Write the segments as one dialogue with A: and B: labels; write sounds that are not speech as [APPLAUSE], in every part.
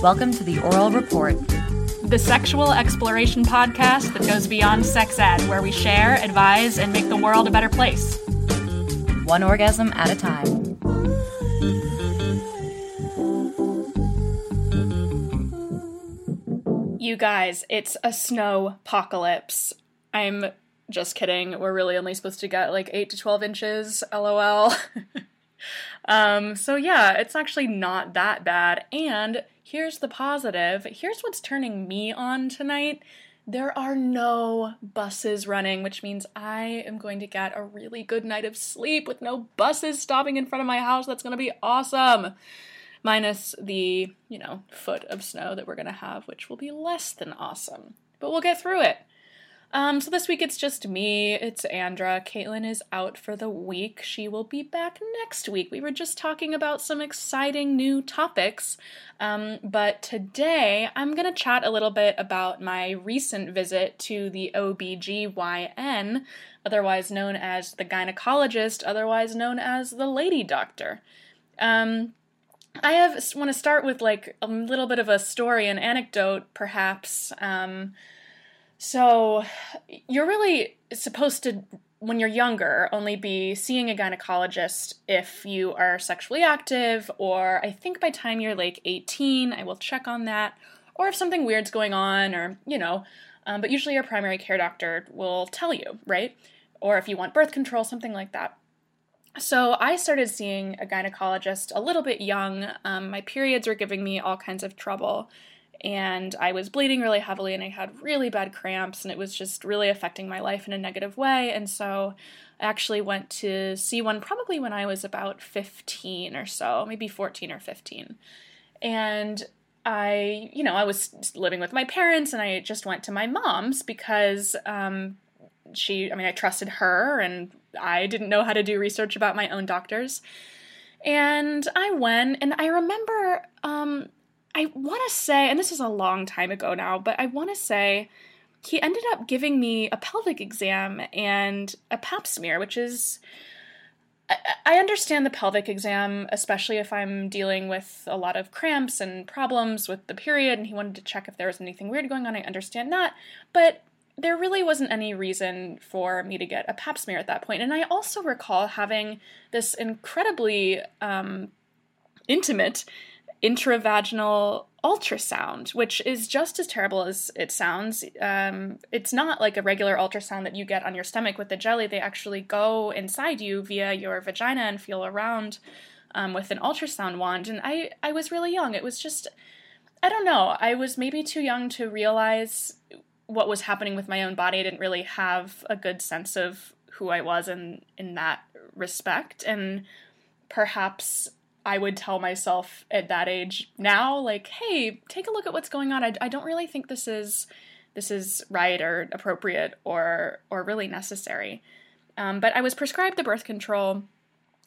A: Welcome to the Oral Report,
B: the sexual exploration podcast that goes beyond sex ed, where we share, advise, and make the world a better place.
A: one orgasm at a time.
B: You guys, it's a snow apocalypse. I'm just kidding. We're really only supposed to get like 8 to 12 inches, lol. [LAUGHS] um, so yeah, it's actually not that bad. And here's the positive. Here's what's turning me on tonight. There are no buses running, which means I am going to get a really good night of sleep with no buses stopping in front of my house. That's going to be awesome minus the, you know, foot of snow that we're going to have, which will be less than awesome. But we'll get through it. Um, so this week it's just me, it's Andra. Caitlin is out for the week. She will be back next week. We were just talking about some exciting new topics, um, but today I'm going to chat a little bit about my recent visit to the OBGYN, otherwise known as the gynecologist, otherwise known as the lady doctor. Um, I have want to start with like a little bit of a story, an anecdote, perhaps. Um, so you're really supposed to, when you're younger, only be seeing a gynecologist if you are sexually active, or I think by time you're like 18, I will check on that, or if something weird's going on, or you know. Um, but usually your primary care doctor will tell you, right? Or if you want birth control, something like that. So I started seeing a gynecologist a little bit young. Um, my periods were giving me all kinds of trouble, and I was bleeding really heavily, and I had really bad cramps, and it was just really affecting my life in a negative way. And so I actually went to see one probably when I was about 15 or so, maybe 14 or 15. And I, you know, I was living with my parents, and I just went to my mom's because um, she, I mean, I trusted her and I didn't know how to do research about my own doctors. And I went, and I remember, um, I want to say, and this is a long time ago now, but I want to say he ended up giving me a pelvic exam and a pap smear, which is. I understand the pelvic exam, especially if I'm dealing with a lot of cramps and problems with the period, and he wanted to check if there was anything weird going on. I understand that. But there really wasn't any reason for me to get a pap smear at that point. And I also recall having this incredibly um, intimate intravaginal ultrasound, which is just as terrible as it sounds. Um, it's not like a regular ultrasound that you get on your stomach with the jelly. They actually go inside you via your vagina and feel around um, with an ultrasound wand. And I, I was really young. It was just, I don't know, I was maybe too young to realize what was happening with my own body. I didn't really have a good sense of who I was in in that respect, and perhaps I would tell myself at that age now, like, hey, take a look at what's going on. I, I don't really think this is this is right or appropriate or or really necessary. Um, but I was prescribed the birth control.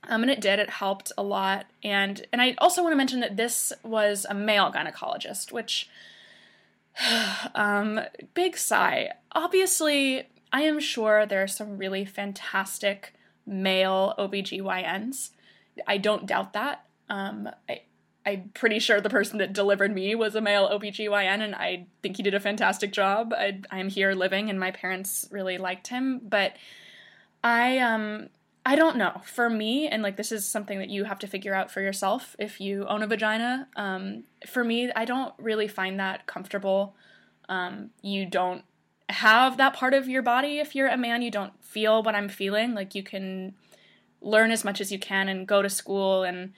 B: Um, and it did. It helped a lot. And and I also want to mention that this was a male gynecologist, which [SIGHS] um, big sigh. Obviously, I am sure there are some really fantastic male OBGYNs. I don't doubt that. Um, I, I'm pretty sure the person that delivered me was a male OBGYN, and I think he did a fantastic job. I, I'm here living, and my parents really liked him. But I, um, I don't know. For me, and like this is something that you have to figure out for yourself if you own a vagina. Um, for me, I don't really find that comfortable. Um, you don't have that part of your body if you're a man. You don't feel what I'm feeling. Like you can learn as much as you can and go to school and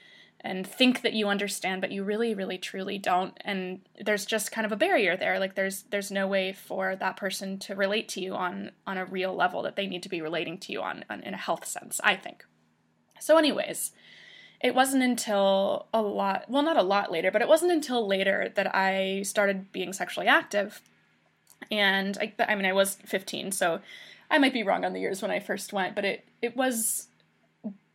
B: and think that you understand but you really really truly don't. And there's just kind of a barrier there. Like there's there's no way for that person to relate to you on on a real level that they need to be relating to you on, on in a health sense i think. So anyways it wasn't until a lot well not a lot later but it wasn't until later that i started being sexually active. And I, I mean i was 15 so i might be wrong on the years when i first went but it it was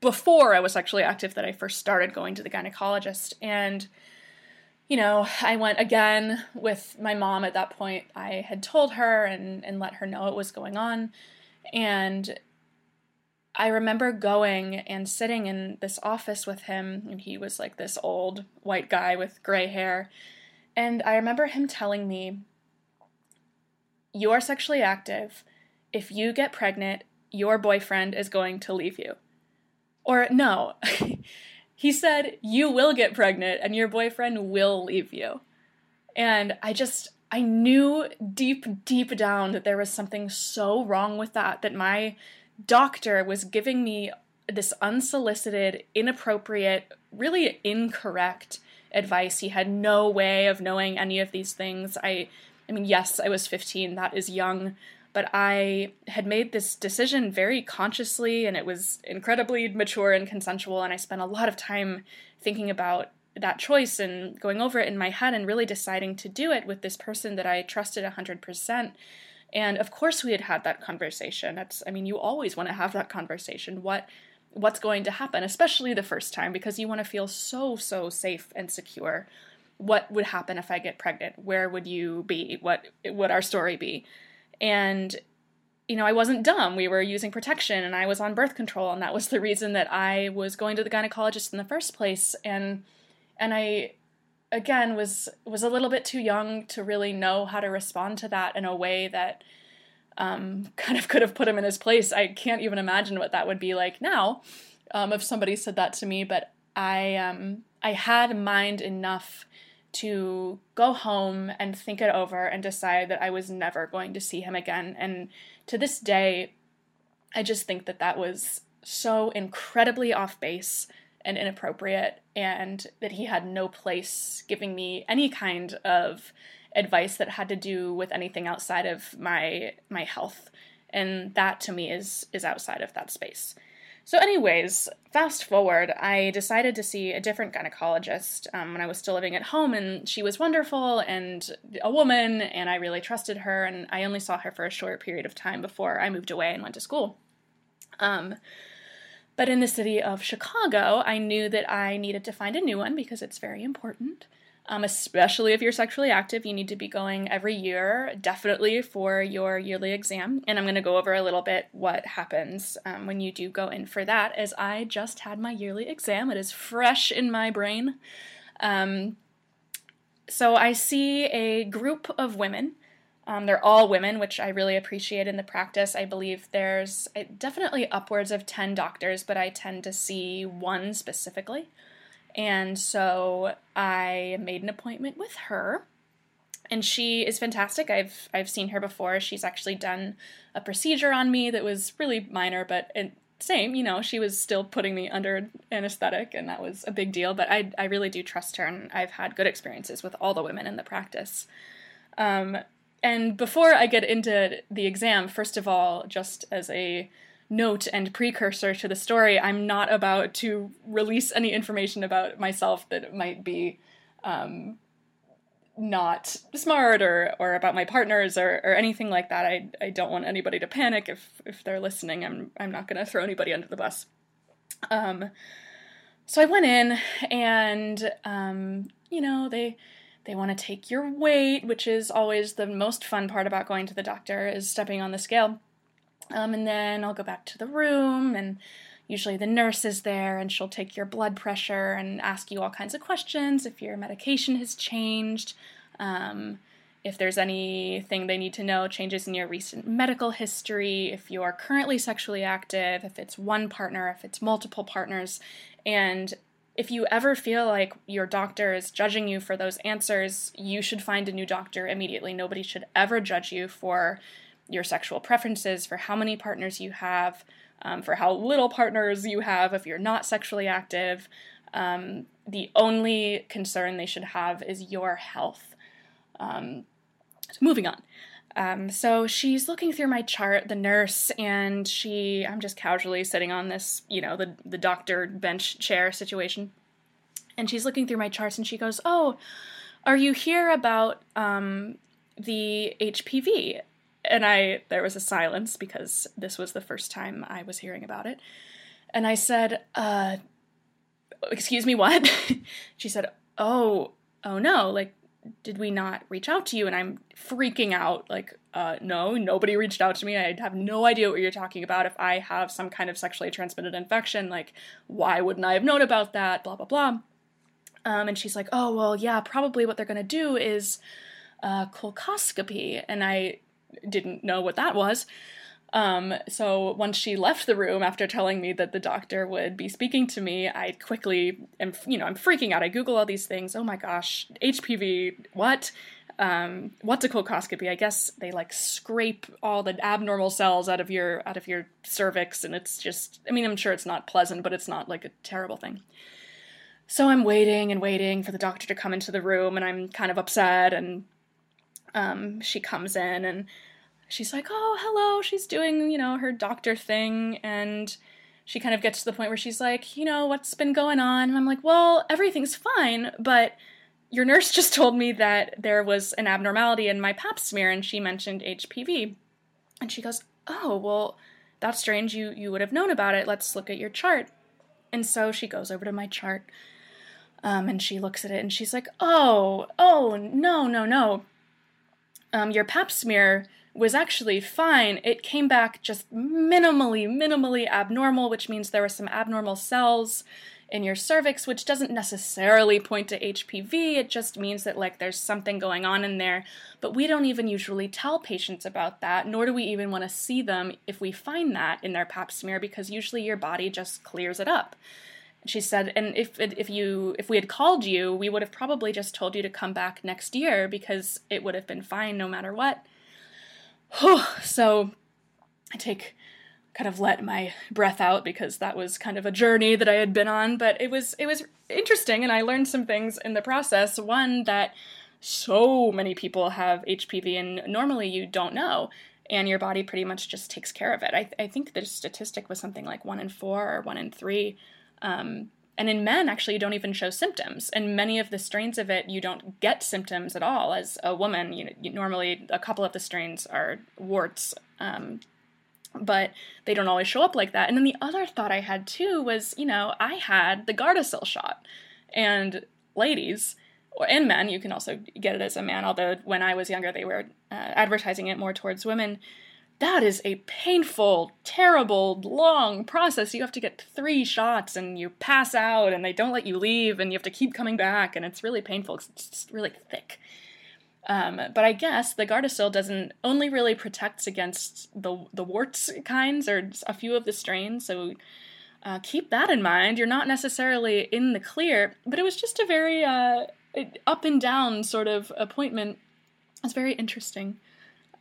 B: before I was sexually active that I first started going to the gynecologist. And, you know, I went again with my mom at that point. I had told her and, and let her know what was going on. And I remember going and sitting in this office with him, and he was like this old white guy with gray hair. And I remember him telling me, You're sexually active. If you get pregnant, your boyfriend is going to leave you. Or, no, [LAUGHS] he said, You will get pregnant and your boyfriend will leave you. And I just, I knew deep, deep down that there was something so wrong with that, that my doctor was giving me this unsolicited, inappropriate, really incorrect advice. He had no way of knowing any of these things. I I mean, yes, I was 15, that is young, but I had made this decision very consciously and it was incredibly mature and consensual and I spent a lot of time thinking about that choice and going over it in my head and really deciding to do it with this person that I trusted 100%. And of course we had had that conversation. That's I mean, you always want to have that conversation. What what's going to happen, especially the first time, because you want to feel so, so safe and secure. What would happen if I get pregnant? Where would you be? What would our story be? And, you know, I wasn't dumb. We were using protection and I was on birth control, and that was the reason that I was going to the gynecologist in the first place. And and I again was was a little bit too young to really know how to respond to that in a way that um, [LAUGHS] kind of could have put him in his place. I can't even imagine what that would be like now um, if somebody said that to me. But I um, I had mind enough to go home and think it over and decide that I was never going to see him again. And to this day, I just think that that was so incredibly off base and inappropriate, and that he had no place giving me any kind of advice that had to do with anything outside of my my health and that to me is is outside of that space so anyways fast forward i decided to see a different gynecologist um, when i was still living at home and she was wonderful and a woman and i really trusted her and i only saw her for a short period of time before i moved away and went to school. Um, but in the city of chicago i knew that i needed to find a new one because it's very important um, especially if you're sexually active, you need to be going every year, definitely for your yearly exam. And I'm going to go over a little bit what happens um, when you do go in for that, as I just had my yearly exam. It is fresh in my brain. Um, so I see a group of women. Um, they're all women, which I really appreciate in the practice. I believe there's definitely upwards of 10 doctors, but I tend to see one specifically. And so I made an appointment with her. And she is fantastic. I've I've seen her before. She's actually done a procedure on me that was really minor, but it, same, you know, she was still putting me under anesthetic, and that was a big deal. But I I really do trust her, and I've had good experiences with all the women in the practice. Um, and before I get into the exam, first of all, just as a note and precursor to the story, I'm not about to release any information about myself that might be um, not smart or, or about my partners or, or anything like that. I, I don't want anybody to panic if, if they're listening. I'm, I'm not going to throw anybody under the bus. Um, so I went in and, um, you know, they, they want to take your weight, which is always the most fun part about going to the doctor is stepping on the scale. Um, and then I'll go back to the room, and usually the nurse is there, and she'll take your blood pressure and ask you all kinds of questions if your medication has changed, um, if there's anything they need to know, changes in your recent medical history, if you are currently sexually active, if it's one partner, if it's multiple partners, and if you ever feel like your doctor is judging you for those answers, you should find a new doctor immediately. Nobody should ever judge you for your sexual preferences, for how many partners you have, um, for how little partners you have if you're not sexually active. Um, the only concern they should have is your health. Um, so moving on. Um, so she's looking through my chart, the nurse, and she, I'm just casually sitting on this, you know, the, the doctor bench chair situation. And she's looking through my charts and she goes, Oh, are you here about um, the HPV? And I there was a silence because this was the first time I was hearing about it. And I said, uh excuse me, what? [LAUGHS] she said, "Oh, oh no, like did we not reach out to you?" And I'm freaking out like, uh no, nobody reached out to me. I have no idea what you're talking about. If I have some kind of sexually transmitted infection, like why wouldn't I have known about that? blah blah blah. Um, and she's like, oh, well, yeah, probably what they're going to do is uh, colposcopy. And I didn't know what that was. Um, so once she left the room after telling me that the doctor would be speaking to me, I quickly am, you know, I'm freaking out. I Google all these things. Oh my gosh, HPV, what? Um, what's a colposcopy? I guess they like scrape all the abnormal cells out of your out of your cervix, and it's just. I mean, I'm sure it's not pleasant, but it's not like a terrible thing. So I'm waiting and waiting for the doctor to come into the room, and I'm kind of upset. And um, she comes in, and she's like, "Oh, hello." She's doing, you know, her doctor thing and she kind of gets to the point where she's like, "You know, what's been going on?" And I'm like, "Well, everything's fine, but your nurse [LAUGHS] just told me that there was an abnormality in my pap smear and she mentioned HPV." And she goes, "Oh, well, that's strange. You you would have known about it. Let's look at your chart." And so she goes over to my chart. Um, and she looks at it and she's like, "Oh, oh, no, no, no. Um, your pap smear was actually fine. It came back just minimally, minimally abnormal, which means there were some abnormal cells in your cervix, which doesn't necessarily point to HPV. It just means that, like, there's something going on in there. But we don't even usually tell patients about that, nor do we even want to see them if we find that in their pap smear, because usually your body just clears it up. She said, and if if you if we had called you, we would have probably just told you to come back next year because it would have been fine no matter what. so I take kind of let my breath out because that was kind of a journey that I had been on, but it was it was interesting and I learned some things in the process. One that so many people have HPV and normally you don't know and your body pretty much just takes care of it. I, I think the statistic was something like one in four or one in three um, and in men, actually, you don't even show symptoms. And many of the strains of it, you don't get symptoms at all. As a woman, you know, you, normally a couple of the strains are warts, um, but they don't always show up like that. And then the other thought I had too was, you know, I had the Gardasil shot, and ladies and men, you can also get it as a man. Although when I was younger, they were uh, advertising it more towards women that is a painful, terrible, long process. You have to get three shots and you pass out and they don't let you leave and you have to keep coming back and it's really painful because it's really thick. Um, but I guess the Gardasil doesn't only really protects against the the warts kinds or a few of the strains. So uh, keep that in mind. You're not necessarily in the clear, but it was just a very uh, up and down sort of appointment. It's very interesting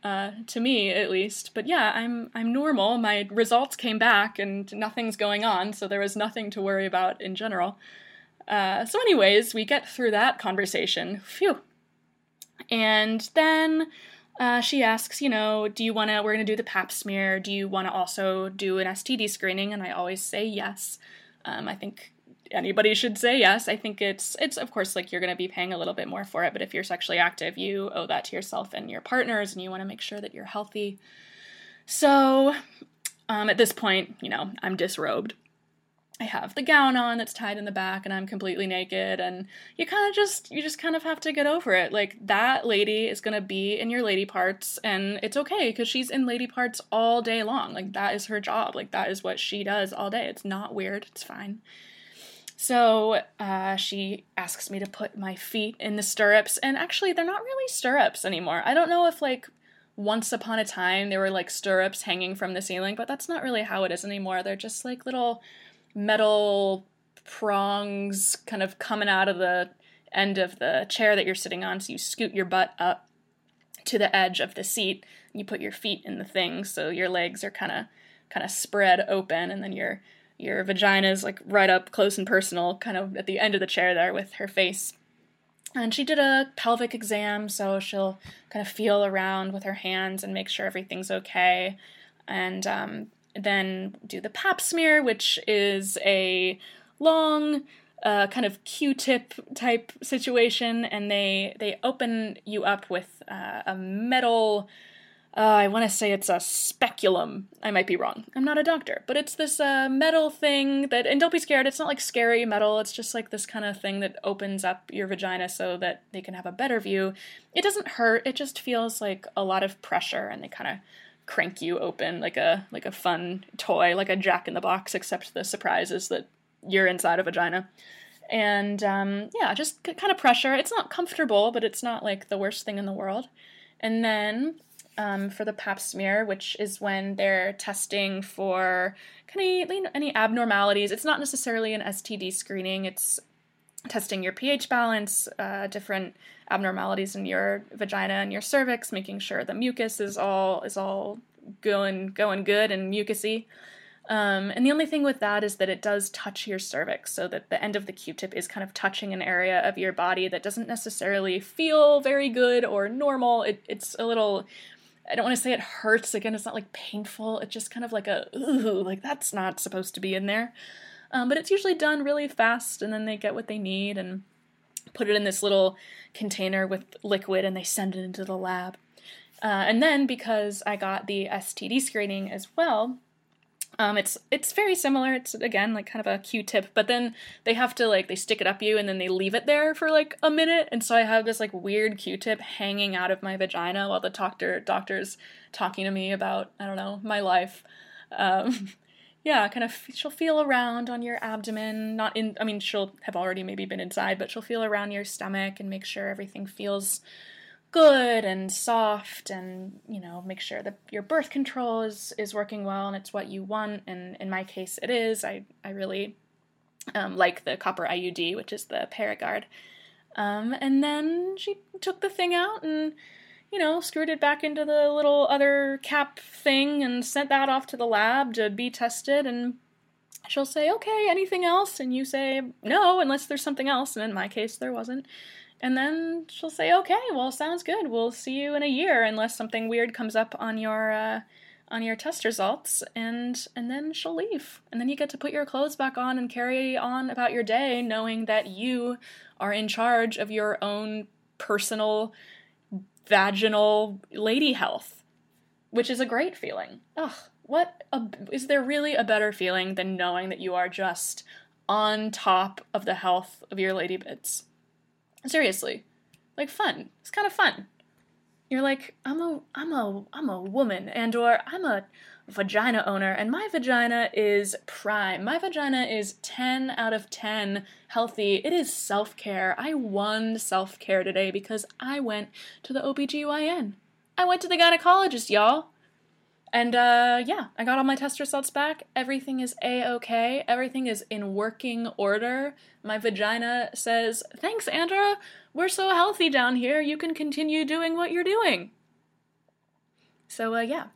B: uh, to me at least. But yeah, I'm I'm normal. My results came back, and nothing's going on, so there was nothing to worry about in general. Uh, so, anyways, we get through that conversation. Phew. And then uh, she asks, you know, do you want to? We're to do the Pap smear. Do you want to also do an STD screening? And I always say yes. Um, I think anybody should say yes. I think it's it's of course like you're going to be paying a little bit more for it, but if you're sexually active, you owe that to yourself and your partners, and you want to make sure that you're healthy. So, um, at this point, you know, I'm disrobed. I have the gown on that's tied in the back, and I'm completely naked. And you kind of just you just kind of have to get over it. Like that lady is gonna be in your lady parts, and it's okay because she's in lady parts all day long. Like that is her job. Like that is what she does all day. It's not weird. It's fine. So uh, she asks me to put my feet in the stirrups, and actually, they're not really stirrups anymore. I don't know if, like, once upon a time there were like stirrups hanging from the ceiling, but that's not really how it is anymore. They're just like little metal prongs kind of coming out of the end of the chair that you're sitting on. So you scoot your butt up to the edge of the seat. And you put your feet in the thing, so your legs are kind of kind of spread open, and then your your vagina is like right up close and personal, kind of at the end of the chair there with her face. And she did a pelvic exam, so she'll kind of feel around with her hands and make sure everything's okay. And um, then do the pap smear, which is a long, uh, kind of Q-tip type situation, and they they open you up with uh, a metal uh, I want to say it's a speculum. I might be wrong. I'm not a doctor, but it's this uh, metal thing that, and don't be scared, it's not like scary metal. It's just like this kind of thing that opens up your vagina so that they can have a better view. It doesn't hurt. It just feels like a lot of pressure, and they kind of crank you open like a like a fun toy, like a Jack in the Box, except the surprise is that you're inside a vagina. And um, yeah, just kind of pressure. It's not comfortable, but it's not like the worst thing in the world. And then um, for the pap smear, which is when they're testing for kind of any abnormalities. It's not necessarily an STD screening. It's testing your pH balance, uh, different abnormalities in your vagina and your cervix, making sure the mucus is all is all going going good and mucusy. Um, and the only thing with that is that it does touch your cervix, so that the end of the Q-tip is kind of touching an area of your body that doesn't necessarily feel very good or normal. It, it's a little I don't want to say it hurts. Again, it's not like painful. It's just kind of like a, ooh, like that's not supposed to be in there. Um, but it's usually done really fast, and then they get what they need and put it in this little container with liquid and they send it into the lab. Uh, and then because I got the STD screening as well, um, it's it's very similar. It's again like kind of a Q-tip, but then they have to like they stick it up you and then they leave it there for like a minute, and so I have this like weird Q-tip hanging out of my vagina while the doctor doctor's talking to me about I don't know my life. Um, [LAUGHS] yeah, kind of she'll feel around on your abdomen, not in. I mean, she'll have already maybe been inside, but she'll feel around your stomach and make sure everything feels good and soft and you know make sure that your birth control is is working well and it's what you want. And in my case it is. I i really um, like the copper iud which is the paragard. Um, and then she took the thing out and you know screwed it back into the little other cap thing and sent that off to the lab to be tested. And she'll say okay anything else? And you say no unless there's something else. And in my case there wasn't and then she'll say, "Okay, well, sounds good. We'll see you in a year, unless something weird comes up on your uh, on your test results." And and then she'll leave, and then you get to put your clothes back on and carry on about your day, knowing that you are in charge of your own personal vaginal lady health, which is a great feeling. Ugh, what a, is there really a better feeling than knowing that you are just on top of the health of your lady bits? Seriously. Like fun. It's kind of fun. You're like, I'm a I'm a I'm a woman and or I'm a vagina owner and my vagina is prime. My vagina is 10 out of 10 healthy. It is self-care. I won self-care today because I went to the OBGYN. I went to the gynecologist, y'all. And uh, yeah, I got all my test results back. Everything is a okay. Everything is in working order. My vagina says, Thanks, Andra. We're so healthy down here. You can continue doing what you're doing. So, uh, yeah,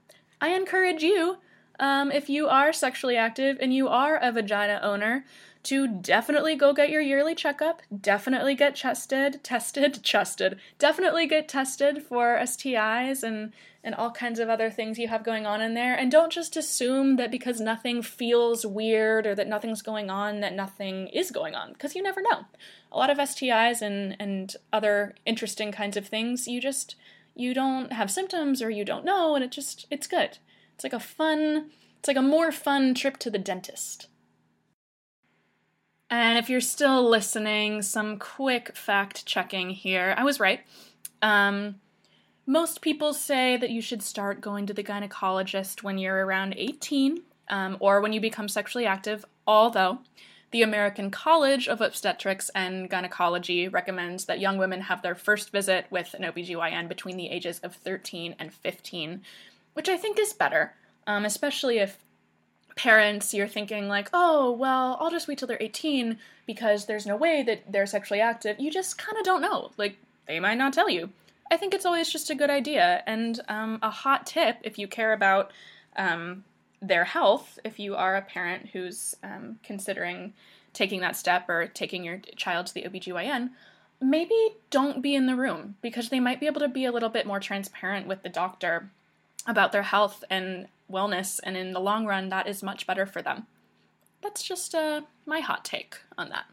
B: I encourage you, um, if you are sexually active and you are a vagina owner, to definitely go get your yearly checkup. Definitely get chested, tested, [LAUGHS] tested. Definitely get tested for STIs and and all kinds of other things you have going on in there. And don't just assume that because nothing feels weird or that nothing's going on, that nothing is going on, because you never know. A lot of STIs and and other interesting kinds of things, you just you don't have symptoms or you don't know, and it just it's good. It's like a fun, it's like a more fun trip to the dentist. And if you're still listening, some quick fact checking here. I was right. Um, most people say that you should start going to the gynecologist when you're around 18 um, or when you become sexually active, although the American College of Obstetrics and Gynecology recommends that young women have their first visit with an OBGYN between the ages of 13 and 15, which I think is better, um, especially if parents, you're thinking like, oh, well, I'll just wait till they're 18 because there's no way that they're sexually active. You just kind of don't know. Like, they might not tell you. I think it's always just a good idea. And um, a hot tip if you care about um, their health, if you are a parent who's um, considering taking that step or taking your child to the OBGYN, maybe don't be in the room because they might be able to be a little bit more transparent with the doctor about their health and wellness, and in the long run, that is much better for them. That's just uh, my hot take on that.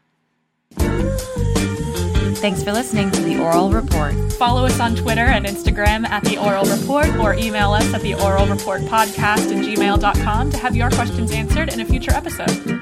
A: Thanks for listening to The Oral Report.
B: Follow us on Twitter and Instagram at The Oral Report or email us at The Oral Report Podcast at gmail.com to have your questions answered in a future episode.